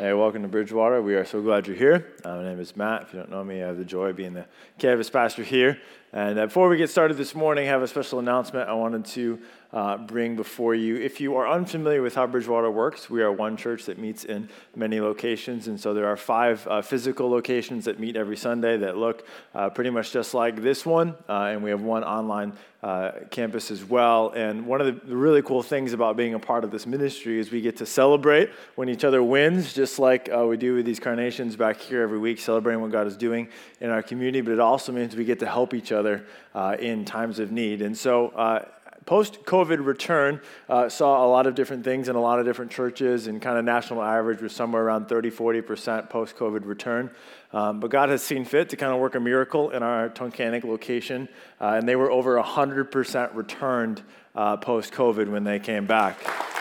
Hey, welcome to Bridgewater. We are so glad you're here. Uh, my name is Matt. If you don't know me, I have the joy of being the campus pastor here. And uh, before we get started this morning, I have a special announcement I wanted to uh, bring before you. If you are unfamiliar with how Bridgewater works, we are one church that meets in many locations. And so there are five uh, physical locations that meet every Sunday that look uh, pretty much just like this one. Uh, and we have one online uh, campus as well. And one of the really cool things about being a part of this ministry is we get to celebrate when each other wins, just like we do with these carnations back here every week, celebrating what God is doing in our community. But it also means we get to help each other in times of need. And so, post COVID return uh, saw a lot of different things in a lot of different churches, and kind of national average was somewhere around 30, 40% post COVID return. Um, but God has seen fit to kind of work a miracle in our Tunkhannock location, uh, and they were over 100% returned uh, post COVID when they came back.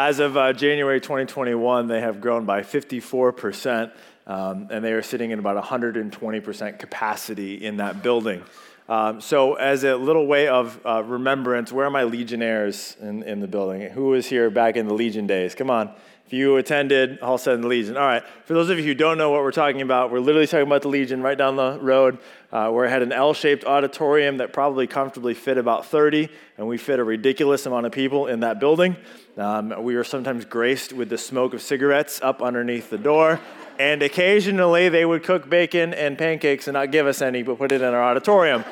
As of uh, January 2021, they have grown by 54%. Um, and they are sitting in about 120% capacity in that building. Um, so, as a little way of uh, remembrance, where are my Legionnaires in, in the building? Who was here back in the Legion days? Come on. If you attended Hallstead Legion. All right. For those of you who don't know what we're talking about, we're literally talking about the Legion right down the road, uh, where it had an L shaped auditorium that probably comfortably fit about 30, and we fit a ridiculous amount of people in that building. Um, we were sometimes graced with the smoke of cigarettes up underneath the door. And occasionally they would cook bacon and pancakes and not give us any, but put it in our auditorium.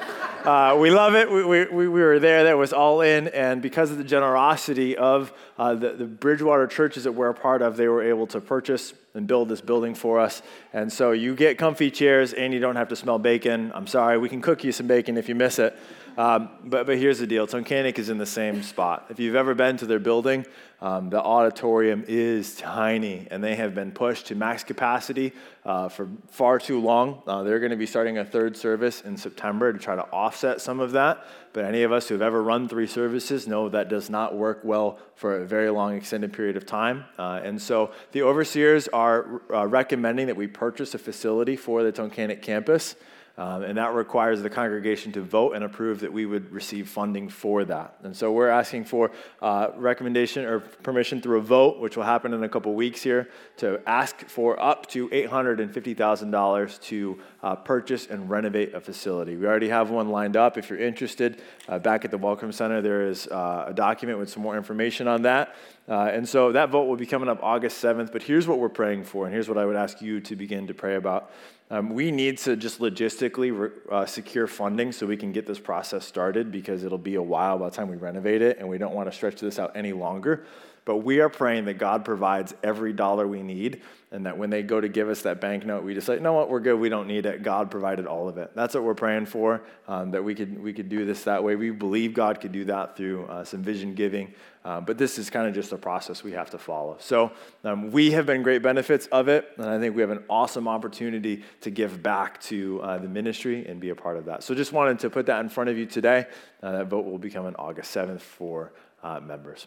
Uh, we love it. We, we, we were there. That was all in. And because of the generosity of uh, the, the Bridgewater churches that we're a part of, they were able to purchase and build this building for us. And so you get comfy chairs and you don't have to smell bacon. I'm sorry, we can cook you some bacon if you miss it. Um, but, but here's the deal Tunkhannock is in the same spot. If you've ever been to their building, um, the auditorium is tiny, and they have been pushed to max capacity uh, for far too long. Uh, they're going to be starting a third service in September to try to offset some of that. But any of us who have ever run three services know that does not work well for a very long, extended period of time. Uh, and so the overseers are uh, recommending that we purchase a facility for the Tunkhannock campus. Um, and that requires the congregation to vote and approve that we would receive funding for that. And so we're asking for uh, recommendation or permission through a vote, which will happen in a couple weeks here, to ask for up to $850,000 to uh, purchase and renovate a facility. We already have one lined up. If you're interested, uh, back at the Welcome Center, there is uh, a document with some more information on that. Uh, and so that vote will be coming up August 7th. But here's what we're praying for, and here's what I would ask you to begin to pray about. Um, we need to just logistically re- uh, secure funding so we can get this process started because it'll be a while by the time we renovate it, and we don't want to stretch this out any longer. But we are praying that God provides every dollar we need, and that when they go to give us that banknote, we just say, know what, we're good, we don't need it. God provided all of it. That's what we're praying for, um, that we could, we could do this that way. We believe God could do that through uh, some vision giving. Uh, but this is kind of just a process we have to follow. So um, we have been great benefits of it, and I think we have an awesome opportunity to give back to uh, the ministry and be a part of that. So just wanted to put that in front of you today. Uh, that vote will be coming August 7th for uh, members.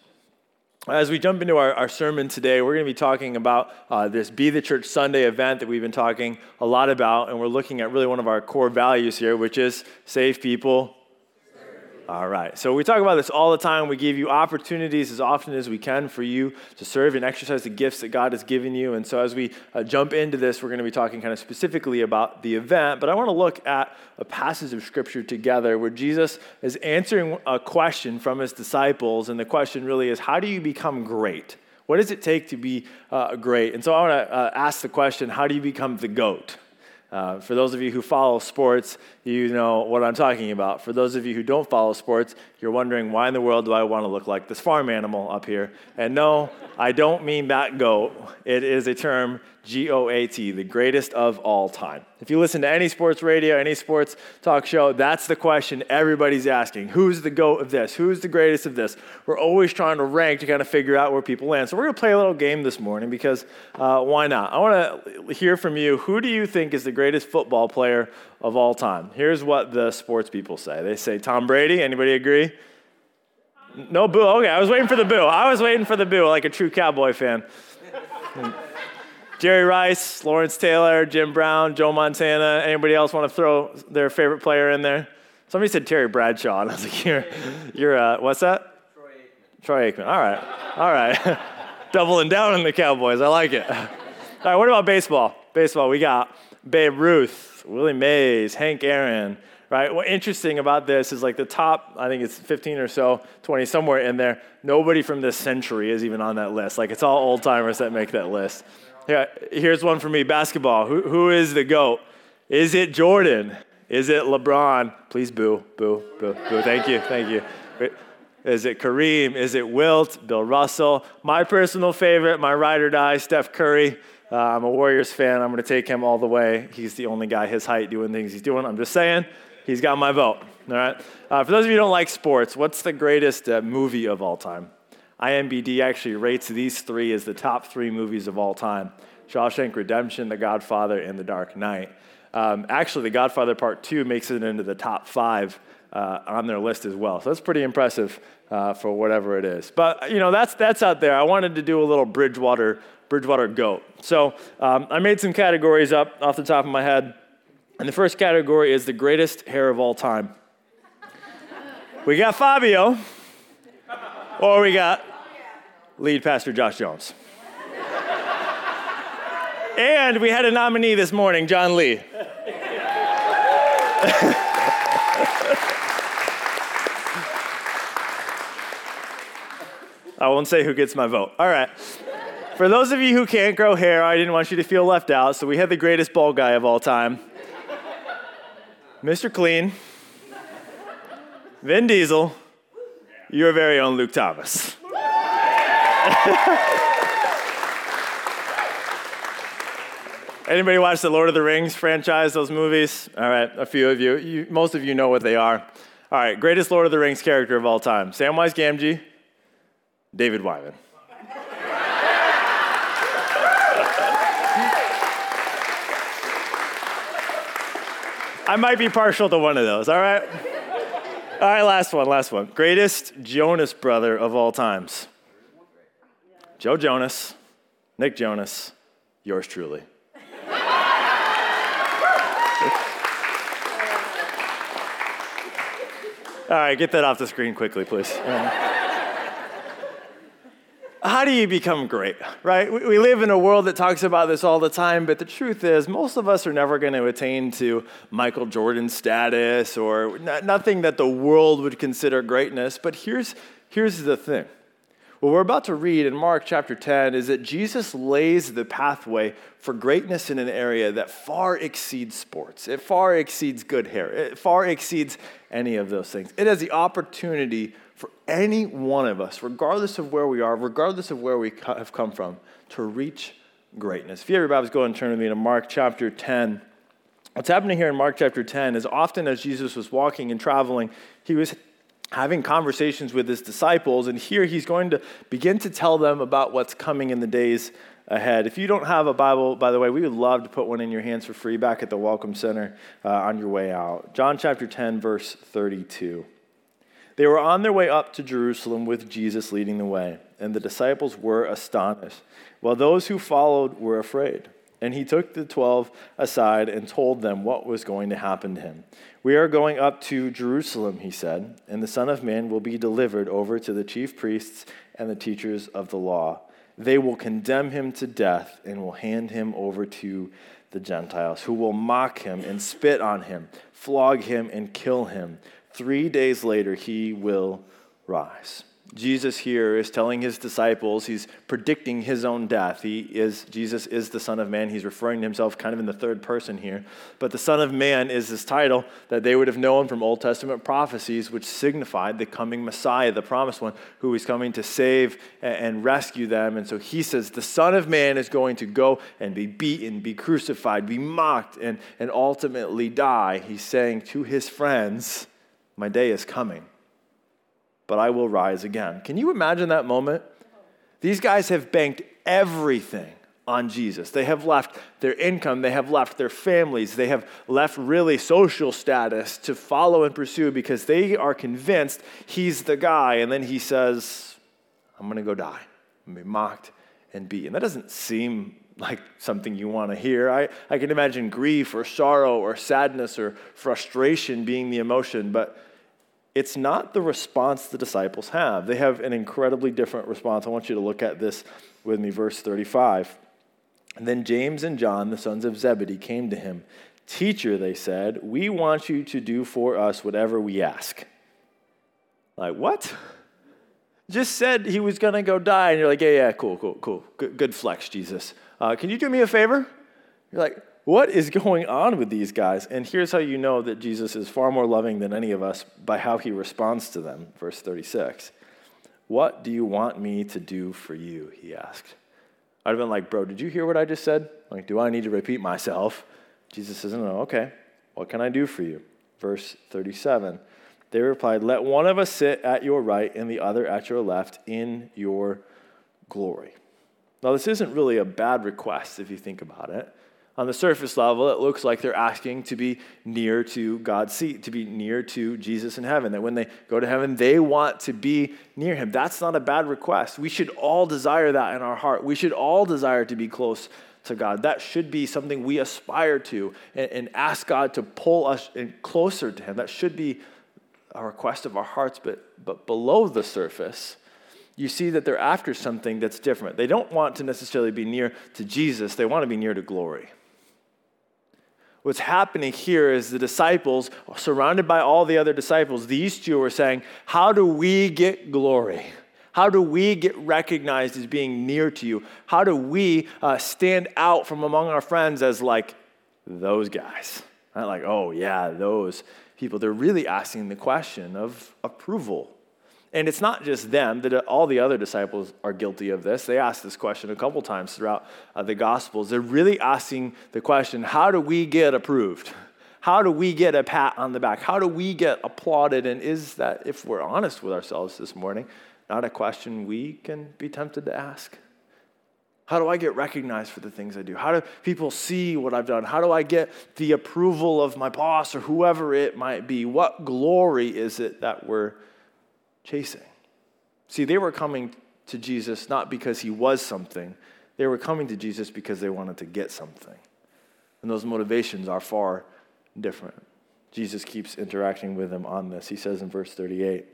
As we jump into our, our sermon today, we're going to be talking about uh, this Be the Church Sunday event that we've been talking a lot about, and we're looking at really one of our core values here, which is save people, all right. So we talk about this all the time. We give you opportunities as often as we can for you to serve and exercise the gifts that God has given you. And so as we uh, jump into this, we're going to be talking kind of specifically about the event. But I want to look at a passage of scripture together where Jesus is answering a question from his disciples. And the question really is how do you become great? What does it take to be uh, great? And so I want to uh, ask the question how do you become the goat? Uh, for those of you who follow sports, you know what I'm talking about. For those of you who don't follow sports, you're wondering why in the world do I want to look like this farm animal up here? And no, I don't mean that goat. It is a term G O A T, the greatest of all time. If you listen to any sports radio, any sports talk show, that's the question everybody's asking. Who's the GOAT of this? Who's the greatest of this? We're always trying to rank to kind of figure out where people land. So we're going to play a little game this morning because uh, why not? I want to hear from you. Who do you think is the greatest football player of all time? Here's what the sports people say they say Tom Brady. Anybody agree? No boo. Okay, I was waiting for the boo. I was waiting for the boo like a true cowboy fan. Jerry Rice, Lawrence Taylor, Jim Brown, Joe Montana. Anybody else want to throw their favorite player in there? Somebody said Terry Bradshaw, and I was like, "You're, you're uh, what's that?" Troy Aikman. All right. All right. Doubling down on the Cowboys. I like it. All right, what about baseball? Baseball, we got Babe Ruth, Willie Mays, Hank Aaron, right? What interesting about this is like the top, I think it's 15 or so, 20, somewhere in there, nobody from this century is even on that list. Like it's all old timers that make that list. Here, here's one for me basketball. Who, who is the GOAT? Is it Jordan? Is it LeBron? Please boo, boo, boo, boo. Thank you, thank you. Is it Kareem? Is it Wilt? Bill Russell? My personal favorite, my ride or die, Steph Curry. Uh, I'm a Warriors fan. I'm going to take him all the way. He's the only guy his height doing things he's doing. I'm just saying, he's got my vote. All right. Uh, for those of you who don't like sports, what's the greatest uh, movie of all time? IMBD actually rates these three as the top three movies of all time Shawshank Redemption, The Godfather, and The Dark Knight. Um, actually, The Godfather Part 2 makes it into the top five uh, on their list as well. So that's pretty impressive uh, for whatever it is. But, you know, that's, that's out there. I wanted to do a little Bridgewater, Bridgewater GOAT. So um, I made some categories up off the top of my head. And the first category is the greatest hair of all time. we got Fabio, or we got lead pastor Josh Jones. and we had a nominee this morning, John Lee. I won't say who gets my vote. All right. For those of you who can't grow hair, I didn't want you to feel left out, so we had the greatest bald guy of all time Mr. Clean, Vin Diesel, your very own Luke Thomas. Anybody watch the Lord of the Rings franchise, those movies? All right, a few of you. you. Most of you know what they are. All right, greatest Lord of the Rings character of all time Samwise Gamgee, David Wyman. I might be partial to one of those, all right? All right, last one, last one. Greatest Jonas brother of all times. Joe Jonas, Nick Jonas, yours truly. all right, get that off the screen quickly, please um, how do you become great, right? We live in a world that talks about this all the time, but the truth is, most of us are never going to attain to Michael Jordan status or nothing that the world would consider greatness. But here's, here's the thing. What we're about to read in Mark chapter 10 is that Jesus lays the pathway for greatness in an area that far exceeds sports. It far exceeds good hair. It far exceeds any of those things. It has the opportunity for any one of us, regardless of where we are, regardless of where we have come from, to reach greatness. If you have your Bibles, go and turn with me to Mark chapter 10. What's happening here in Mark chapter 10 is often as Jesus was walking and traveling, he was having conversations with his disciples, and here he's going to begin to tell them about what's coming in the days ahead. If you don't have a Bible, by the way, we would love to put one in your hands for free back at the Welcome Center uh, on your way out. John chapter 10, verse 32. They were on their way up to Jerusalem with Jesus leading the way, and the disciples were astonished, while those who followed were afraid. And he took the twelve aside and told them what was going to happen to him. We are going up to Jerusalem, he said, and the Son of Man will be delivered over to the chief priests and the teachers of the law. They will condemn him to death and will hand him over to the Gentiles, who will mock him and spit on him, flog him and kill him. Three days later, he will rise. Jesus here is telling his disciples, he's predicting his own death. He is, Jesus is the Son of Man. He's referring to himself kind of in the third person here. But the Son of Man is this title that they would have known from Old Testament prophecies, which signified the coming Messiah, the promised one, who is coming to save and rescue them. And so he says, the Son of Man is going to go and be beaten, be crucified, be mocked, and, and ultimately die. He's saying to his friends, my day is coming, but I will rise again. Can you imagine that moment? These guys have banked everything on Jesus. They have left their income, they have left their families, they have left really social status to follow and pursue because they are convinced he's the guy. And then he says, I'm going to go die and be mocked and beaten. That doesn't seem like something you want to hear. I, I can imagine grief or sorrow or sadness or frustration being the emotion, but it's not the response the disciples have. They have an incredibly different response. I want you to look at this with me, verse 35. And then James and John, the sons of Zebedee, came to him. Teacher, they said, we want you to do for us whatever we ask. Like, what? Just said he was going to go die, and you're like, yeah, yeah, cool, cool, cool. Good, flex, Jesus. Uh, can you do me a favor? You're like, what is going on with these guys? And here's how you know that Jesus is far more loving than any of us by how he responds to them. Verse 36. What do you want me to do for you? He asked. I'd have been like, bro, did you hear what I just said? Like, do I need to repeat myself? Jesus says, no, okay. What can I do for you? Verse 37. They replied, Let one of us sit at your right and the other at your left in your glory. Now, this isn't really a bad request if you think about it. On the surface level, it looks like they're asking to be near to God's seat, to be near to Jesus in heaven. That when they go to heaven, they want to be near Him. That's not a bad request. We should all desire that in our heart. We should all desire to be close to God. That should be something we aspire to and, and ask God to pull us closer to Him. That should be a request of our hearts, but, but below the surface, you see that they're after something that's different. They don't want to necessarily be near to Jesus, they want to be near to glory. What's happening here is the disciples, surrounded by all the other disciples, these two are saying, How do we get glory? How do we get recognized as being near to you? How do we uh, stand out from among our friends as like those guys? Not like, oh, yeah, those people. They're really asking the question of approval and it's not just them, that all the other disciples are guilty of this. They ask this question a couple times throughout uh, the Gospels. They're really asking the question how do we get approved? How do we get a pat on the back? How do we get applauded? And is that, if we're honest with ourselves this morning, not a question we can be tempted to ask? How do I get recognized for the things I do? How do people see what I've done? How do I get the approval of my boss or whoever it might be? What glory is it that we're chasing. See, they were coming to Jesus not because he was something, they were coming to Jesus because they wanted to get something. And those motivations are far different. Jesus keeps interacting with them on this. He says in verse 38,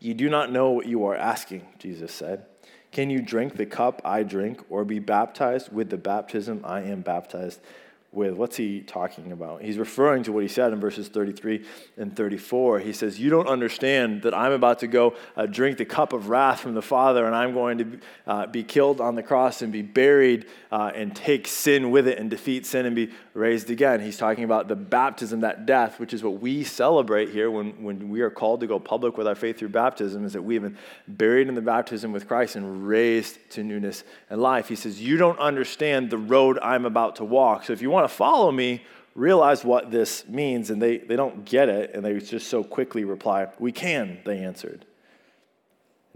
You do not know what you are asking, Jesus said. Can you drink the cup I drink or be baptized with the baptism I am baptized with. What's he talking about? He's referring to what he said in verses 33 and 34. He says, You don't understand that I'm about to go uh, drink the cup of wrath from the Father, and I'm going to uh, be killed on the cross and be buried uh, and take sin with it and defeat sin and be raised again. He's talking about the baptism, that death, which is what we celebrate here when, when we are called to go public with our faith through baptism, is that we've been buried in the baptism with Christ and raised to newness and life. He says, You don't understand the road I'm about to walk. So if you want want to follow me, realize what this means. And they, they don't get it, and they just so quickly reply, We can, they answered.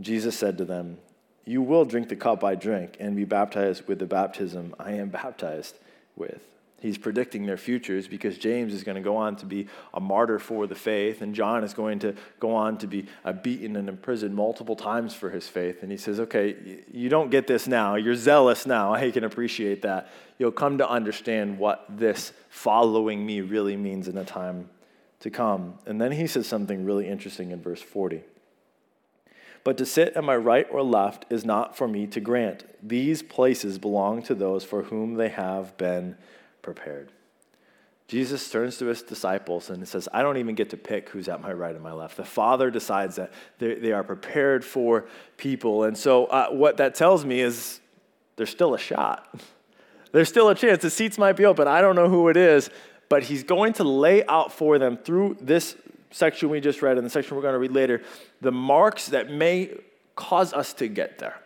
Jesus said to them, You will drink the cup I drink and be baptized with the baptism I am baptized with. He's predicting their futures because James is going to go on to be a martyr for the faith, and John is going to go on to be uh, beaten and imprisoned multiple times for his faith. And he says, Okay, you don't get this now. You're zealous now. I can appreciate that. You'll come to understand what this following me really means in a time to come. And then he says something really interesting in verse 40. But to sit at my right or left is not for me to grant. These places belong to those for whom they have been prepared. Jesus turns to his disciples and says, I don't even get to pick who's at my right and my left. The Father decides that they, are prepared for people. And so, uh, what that tells me is there's still a shot. There's still a chance. The seats might be open. I don't know who it is, but he's going to lay out for them through this section we just read and the section we're going to read later the marks that may cause us to get there.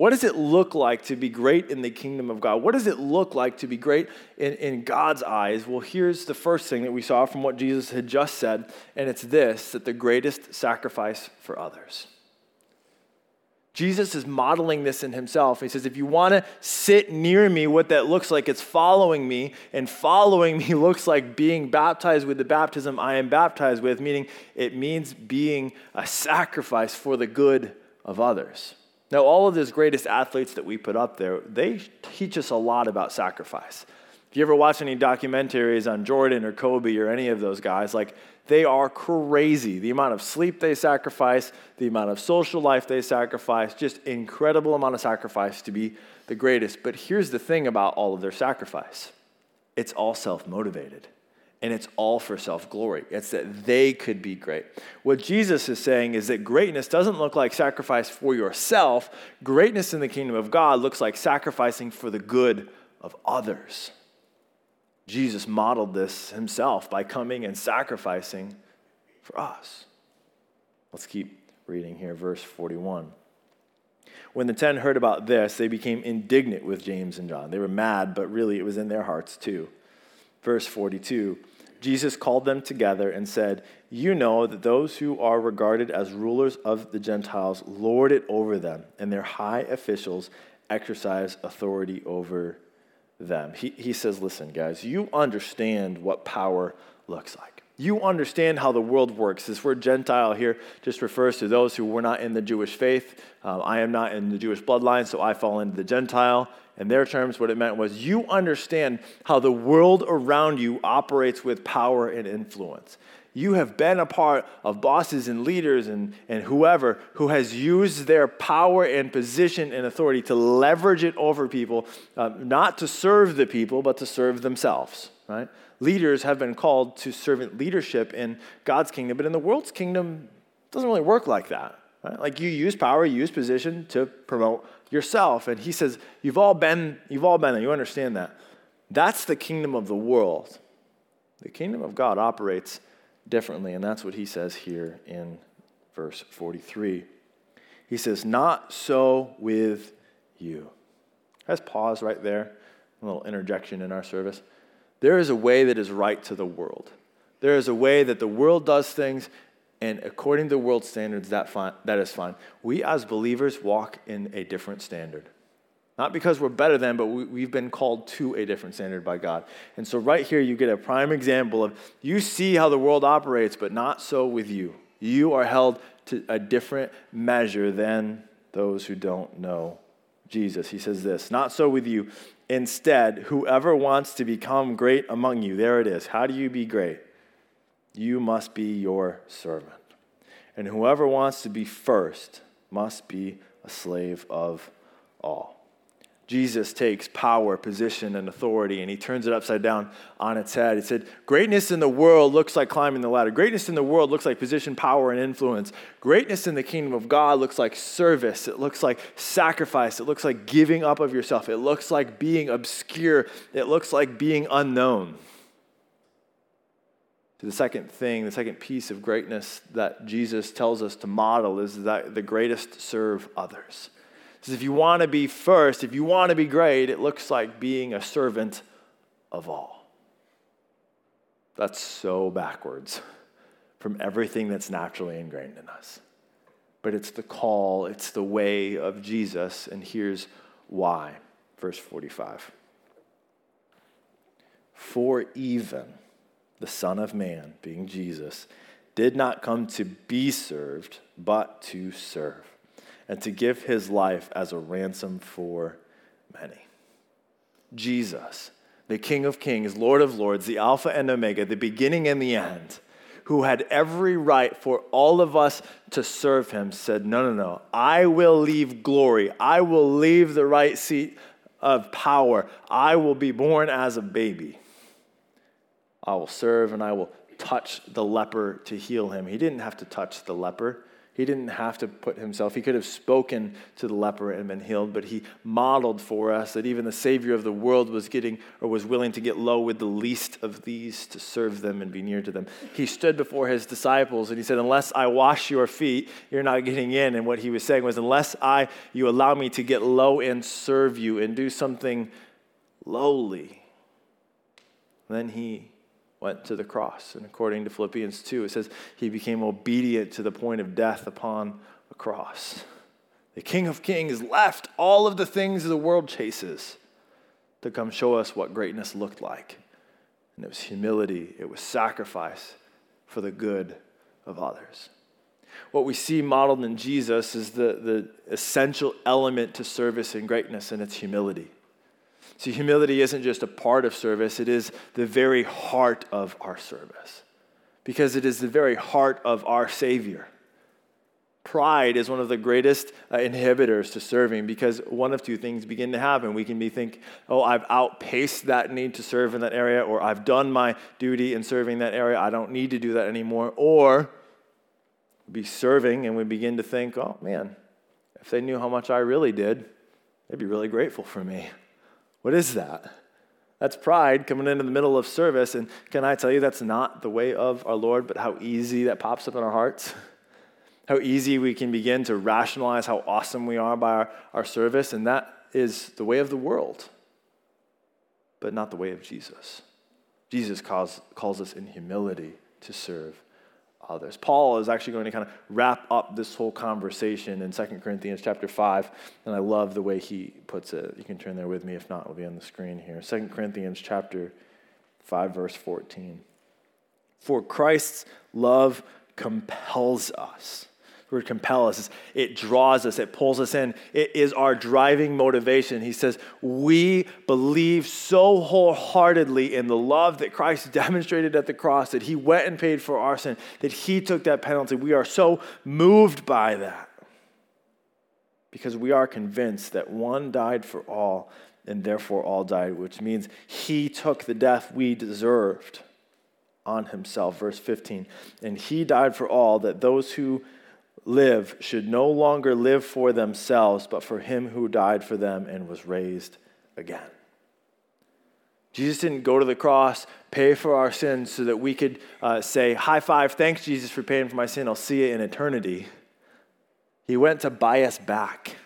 What does it look like to be great in the kingdom of God? What does it look like to be great in, in God's eyes? Well, here's the first thing that we saw from what Jesus had just said, and it's this that the greatest sacrifice for others. Jesus is modeling this in himself. He says, if you want to sit near me, what that looks like, it's following me. And following me looks like being baptized with the baptism I am baptized with, meaning it means being a sacrifice for the good of others. Now, all of those greatest athletes that we put up there, they teach us a lot about sacrifice. If you ever watch any documentaries on Jordan or Kobe or any of those guys, like they are crazy. The amount of sleep they sacrifice, the amount of social life they sacrifice, just incredible amount of sacrifice to be the greatest. But here's the thing about all of their sacrifice it's all self motivated and it's all for self glory. It's that they could be great. What Jesus is saying is that greatness doesn't look like sacrifice for yourself. Greatness in the kingdom of God looks like sacrificing for the good of others. Jesus modeled this himself by coming and sacrificing for us. Let's keep reading here, verse 41. When the ten heard about this, they became indignant with James and John. They were mad, but really it was in their hearts too. Verse 42 Jesus called them together and said, You know that those who are regarded as rulers of the Gentiles lord it over them, and their high officials exercise authority over them. He, he says, Listen, guys, you understand what power looks like. You understand how the world works. This word Gentile here just refers to those who were not in the Jewish faith. Um, I am not in the Jewish bloodline, so I fall into the Gentile. In their terms, what it meant was you understand how the world around you operates with power and influence. You have been a part of bosses and leaders and, and whoever who has used their power and position and authority to leverage it over people, uh, not to serve the people, but to serve themselves, right? Leaders have been called to servant leadership in God's kingdom, but in the world's kingdom, it doesn't really work like that. Right? Like you use power, you use position to promote yourself. And he says, You've all been, you've all been there. You understand that. That's the kingdom of the world. The kingdom of God operates differently, and that's what he says here in verse 43. He says, Not so with you. Let's pause right there. A little interjection in our service. There is a way that is right to the world. There is a way that the world does things, and according to world standards, that, fine, that is fine. We as believers walk in a different standard. Not because we're better than, but we, have been called to a different standard by God. And so, right here, you get a prime example of you see how the world operates, but not so with you. You are held to a different measure than those who don't know Jesus. He says this Not so with you. Instead, whoever wants to become great among you, there it is. How do you be great? you must be your servant. And whoever wants to be first must be a slave of all. Jesus takes power, position, and authority and he turns it upside down on its head. He said, Greatness in the world looks like climbing the ladder. Greatness in the world looks like position, power, and influence. Greatness in the kingdom of God looks like service. It looks like sacrifice. It looks like giving up of yourself. It looks like being obscure. It looks like being unknown to the second thing, the second piece of greatness that Jesus tells us to model is that the greatest serve others. Says if you want to be first, if you want to be great, it looks like being a servant of all. That's so backwards from everything that's naturally ingrained in us. But it's the call, it's the way of Jesus, and here's why. Verse 45. For even the Son of Man, being Jesus, did not come to be served, but to serve, and to give his life as a ransom for many. Jesus, the King of Kings, Lord of Lords, the Alpha and Omega, the beginning and the end, who had every right for all of us to serve him, said, No, no, no. I will leave glory. I will leave the right seat of power. I will be born as a baby. I will serve and I will touch the leper to heal him. He didn't have to touch the leper. He didn't have to put himself, he could have spoken to the leper and been healed, but he modeled for us that even the Savior of the world was getting or was willing to get low with the least of these to serve them and be near to them. He stood before his disciples and he said, Unless I wash your feet, you're not getting in. And what he was saying was, Unless I you allow me to get low and serve you and do something lowly, then he went to the cross. And according to Philippians 2, it says he became obedient to the point of death upon a cross. The King of Kings left all of the things the world chases to come show us what greatness looked like. And it was humility, it was sacrifice for the good of others. What we see modeled in Jesus is the, the essential element to service and greatness, and it's humility. See, humility isn't just a part of service, it is the very heart of our service. because it is the very heart of our Savior. Pride is one of the greatest uh, inhibitors to serving because one of two things begin to happen. We can be think, oh, I've outpaced that need to serve in that area, or I've done my duty in serving that area. I don't need to do that anymore. Or be serving and we begin to think, oh man, if they knew how much I really did, they'd be really grateful for me. What is that? That's pride coming into the middle of service. And can I tell you, that's not the way of our Lord, but how easy that pops up in our hearts? How easy we can begin to rationalize how awesome we are by our, our service. And that is the way of the world, but not the way of Jesus. Jesus calls, calls us in humility to serve others. Paul is actually going to kind of wrap up this whole conversation in 2 Corinthians chapter 5, and I love the way he puts it. You can turn there with me, if not, it'll be on the screen here. 2 Corinthians chapter 5, verse 14. For Christ's love compels us word compel us. It draws us, it pulls us in. It is our driving motivation. He says, We believe so wholeheartedly in the love that Christ demonstrated at the cross, that he went and paid for our sin, that he took that penalty. We are so moved by that because we are convinced that one died for all and therefore all died, which means he took the death we deserved on himself. Verse 15. And he died for all that those who live should no longer live for themselves, but for him who died for them and was raised again. Jesus didn't go to the cross, pay for our sins so that we could uh, say, High five, thanks, Jesus, for paying for my sin. I'll see you in eternity. He went to buy us back,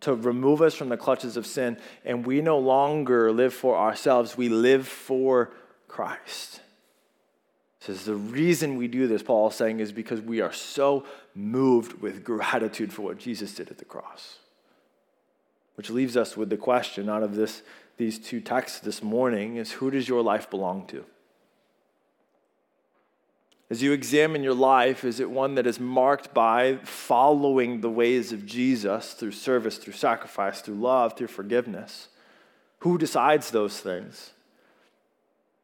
to remove us from the clutches of sin, and we no longer live for ourselves, we live for Christ says the reason we do this, Paul is saying, is because we are so moved with gratitude for what Jesus did at the cross. Which leaves us with the question out of this, these two texts this morning is who does your life belong to? As you examine your life, is it one that is marked by following the ways of Jesus through service, through sacrifice, through love, through forgiveness? Who decides those things?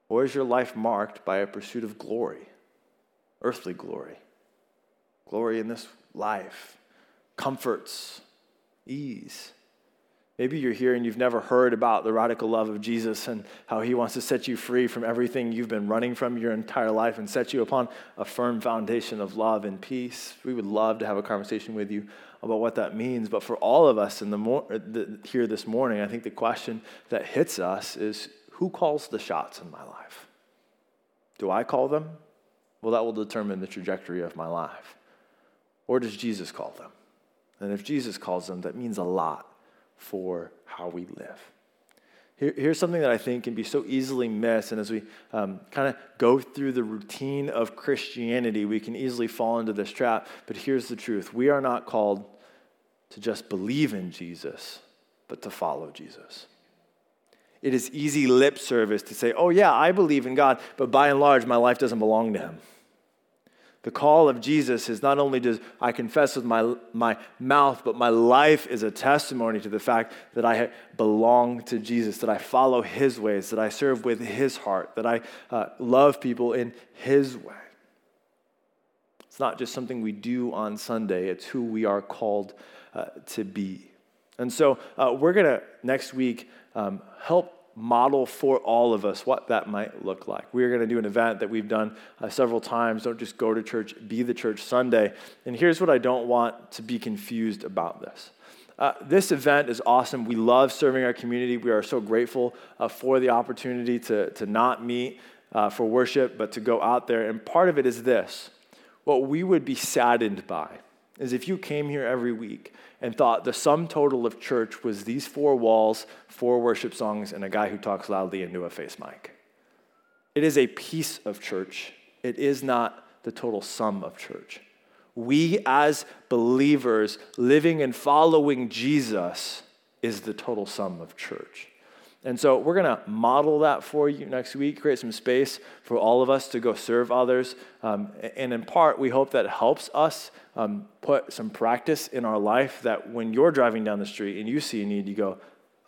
Or is your life marked by a pursuit of glory, earthly glory, glory in this life, comforts, ease? Maybe you're here and you've never heard about the radical love of Jesus and how he wants to set you free from everything you've been running from your entire life and set you upon a firm foundation of love and peace. We would love to have a conversation with you about what that means. But for all of us in the, mor- the here this morning, I think the question that hits us is who calls the shots in my life? Do I call them? Well, that will determine the trajectory of my life. Or does Jesus call them? And if Jesus calls them, that means a lot for how we live. Here, here's something that I think can be so easily missed. And as we um, kind of go through the routine of Christianity, we can easily fall into this trap. But here's the truth we are not called to just believe in Jesus, but to follow Jesus. It is easy lip service to say, oh, yeah, I believe in God, but by and large, my life doesn't belong to Him. The call of Jesus is not only does I confess with my, my mouth, but my life is a testimony to the fact that I belong to Jesus, that I follow His ways, that I serve with His heart, that I uh, love people in His way. It's not just something we do on Sunday, it's who we are called uh, to be. And so uh, we're going to next week um, help model for all of us what that might look like. We are going to do an event that we've done uh, several times. Don't just go to church, be the church Sunday. And here's what I don't want to be confused about this. Uh, this event is awesome. We love serving our community. We are so grateful uh, for the opportunity to, to not meet uh, for worship, but to go out there. And part of it is this what we would be saddened by is if you came here every week and thought the sum total of church was these four walls, four worship songs, and a guy who talks loudly into a face mic. It is a piece of church, it is not the total sum of church. We, as believers living and following Jesus, is the total sum of church. And so we're going to model that for you next week, create some space for all of us to go serve others. Um, and in part, we hope that helps us um, put some practice in our life that when you're driving down the street and you see a need, you go,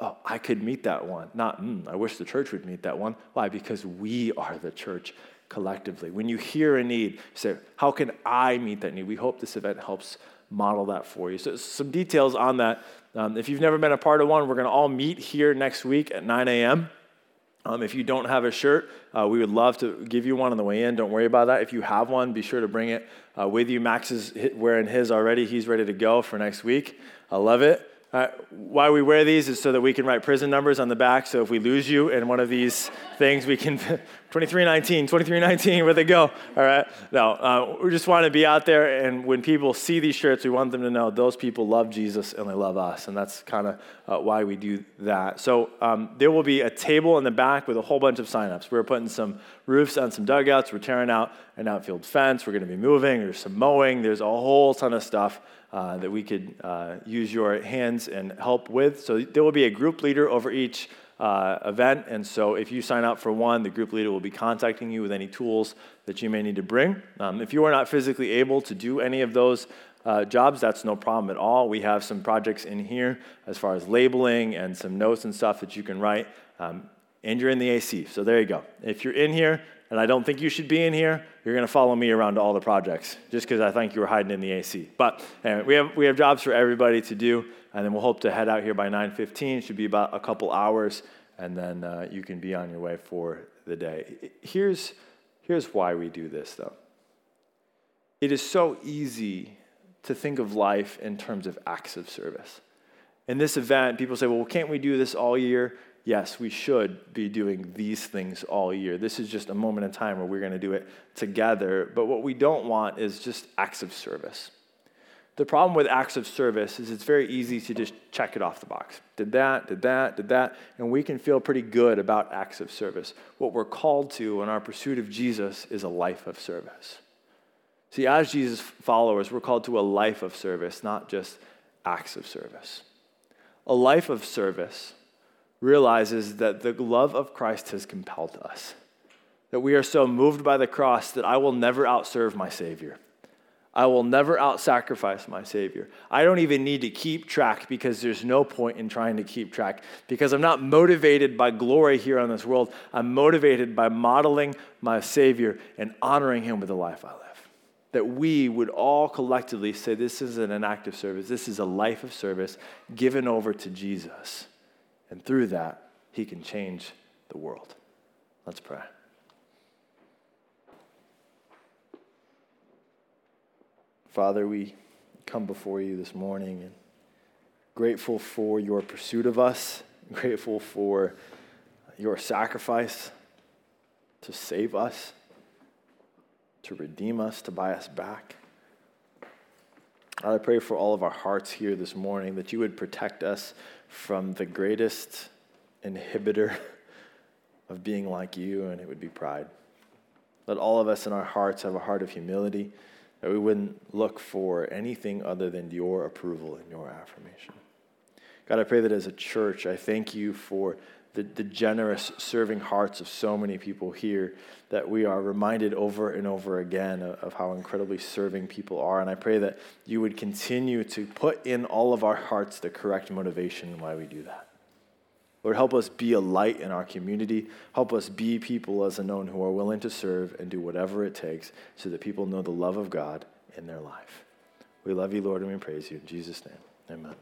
oh, I could meet that one. Not, mm, I wish the church would meet that one. Why? Because we are the church collectively. When you hear a need, you say, How can I meet that need? We hope this event helps model that for you. So, some details on that. Um, if you've never been a part of one, we're going to all meet here next week at 9 a.m. Um, if you don't have a shirt, uh, we would love to give you one on the way in. Don't worry about that. If you have one, be sure to bring it uh, with you. Max is wearing his already. He's ready to go for next week. I love it. Uh, why we wear these is so that we can write prison numbers on the back. So if we lose you in one of these things, we can 2319, 2319, where'd they go? All right. No, uh, we just want to be out there. And when people see these shirts, we want them to know those people love Jesus and they love us. And that's kind of uh, why we do that. So um, there will be a table in the back with a whole bunch of signups. We're putting some roofs on some dugouts. We're tearing out an outfield fence. We're going to be moving. There's some mowing. There's a whole ton of stuff uh, that we could uh, use your hands and help with. So there will be a group leader over each uh, event. And so if you sign up for one, the group leader will be contacting you with any tools that you may need to bring. Um, if you are not physically able to do any of those uh, jobs, that's no problem at all. We have some projects in here as far as labeling and some notes and stuff that you can write. Um, and you're in the AC. So there you go. If you're in here, and I don't think you should be in here, you're going to follow me around to all the projects just because I think you were hiding in the AC. But anyway, we have, we have jobs for everybody to do, and then we'll hope to head out here by 9.15. It should be about a couple hours, and then uh, you can be on your way for the day. Here's, here's why we do this, though. It is so easy to think of life in terms of acts of service. In this event, people say, well, can't we do this all year? Yes, we should be doing these things all year. This is just a moment in time where we're going to do it together. But what we don't want is just acts of service. The problem with acts of service is it's very easy to just check it off the box. Did that, did that, did that, and we can feel pretty good about acts of service. What we're called to in our pursuit of Jesus is a life of service. See, as Jesus followers, we're called to a life of service, not just acts of service. A life of service realizes that the love of Christ has compelled us. That we are so moved by the cross that I will never outserve my Savior. I will never out sacrifice my Savior. I don't even need to keep track because there's no point in trying to keep track because I'm not motivated by glory here on this world. I'm motivated by modeling my Savior and honoring Him with the life I live. That we would all collectively say this isn't an act of service, this is a life of service given over to Jesus. And through that, he can change the world. Let's pray. Father, we come before you this morning and grateful for your pursuit of us, grateful for your sacrifice to save us, to redeem us, to buy us back. I pray for all of our hearts here this morning that you would protect us from the greatest inhibitor of being like you, and it would be pride. Let all of us in our hearts have a heart of humility, that we wouldn't look for anything other than your approval and your affirmation. God, I pray that as a church, I thank you for the, the generous serving hearts of so many people here that we are reminded over and over again of, of, how incredibly serving people are. And I pray that you would continue to put in all of our hearts the correct motivation why we do that. Lord, help us be a light in our community. Help us be people as a known who are willing to serve and do whatever it takes so that people know the love of God in their life. We love you, Lord, and we praise you. In Jesus' name, amen.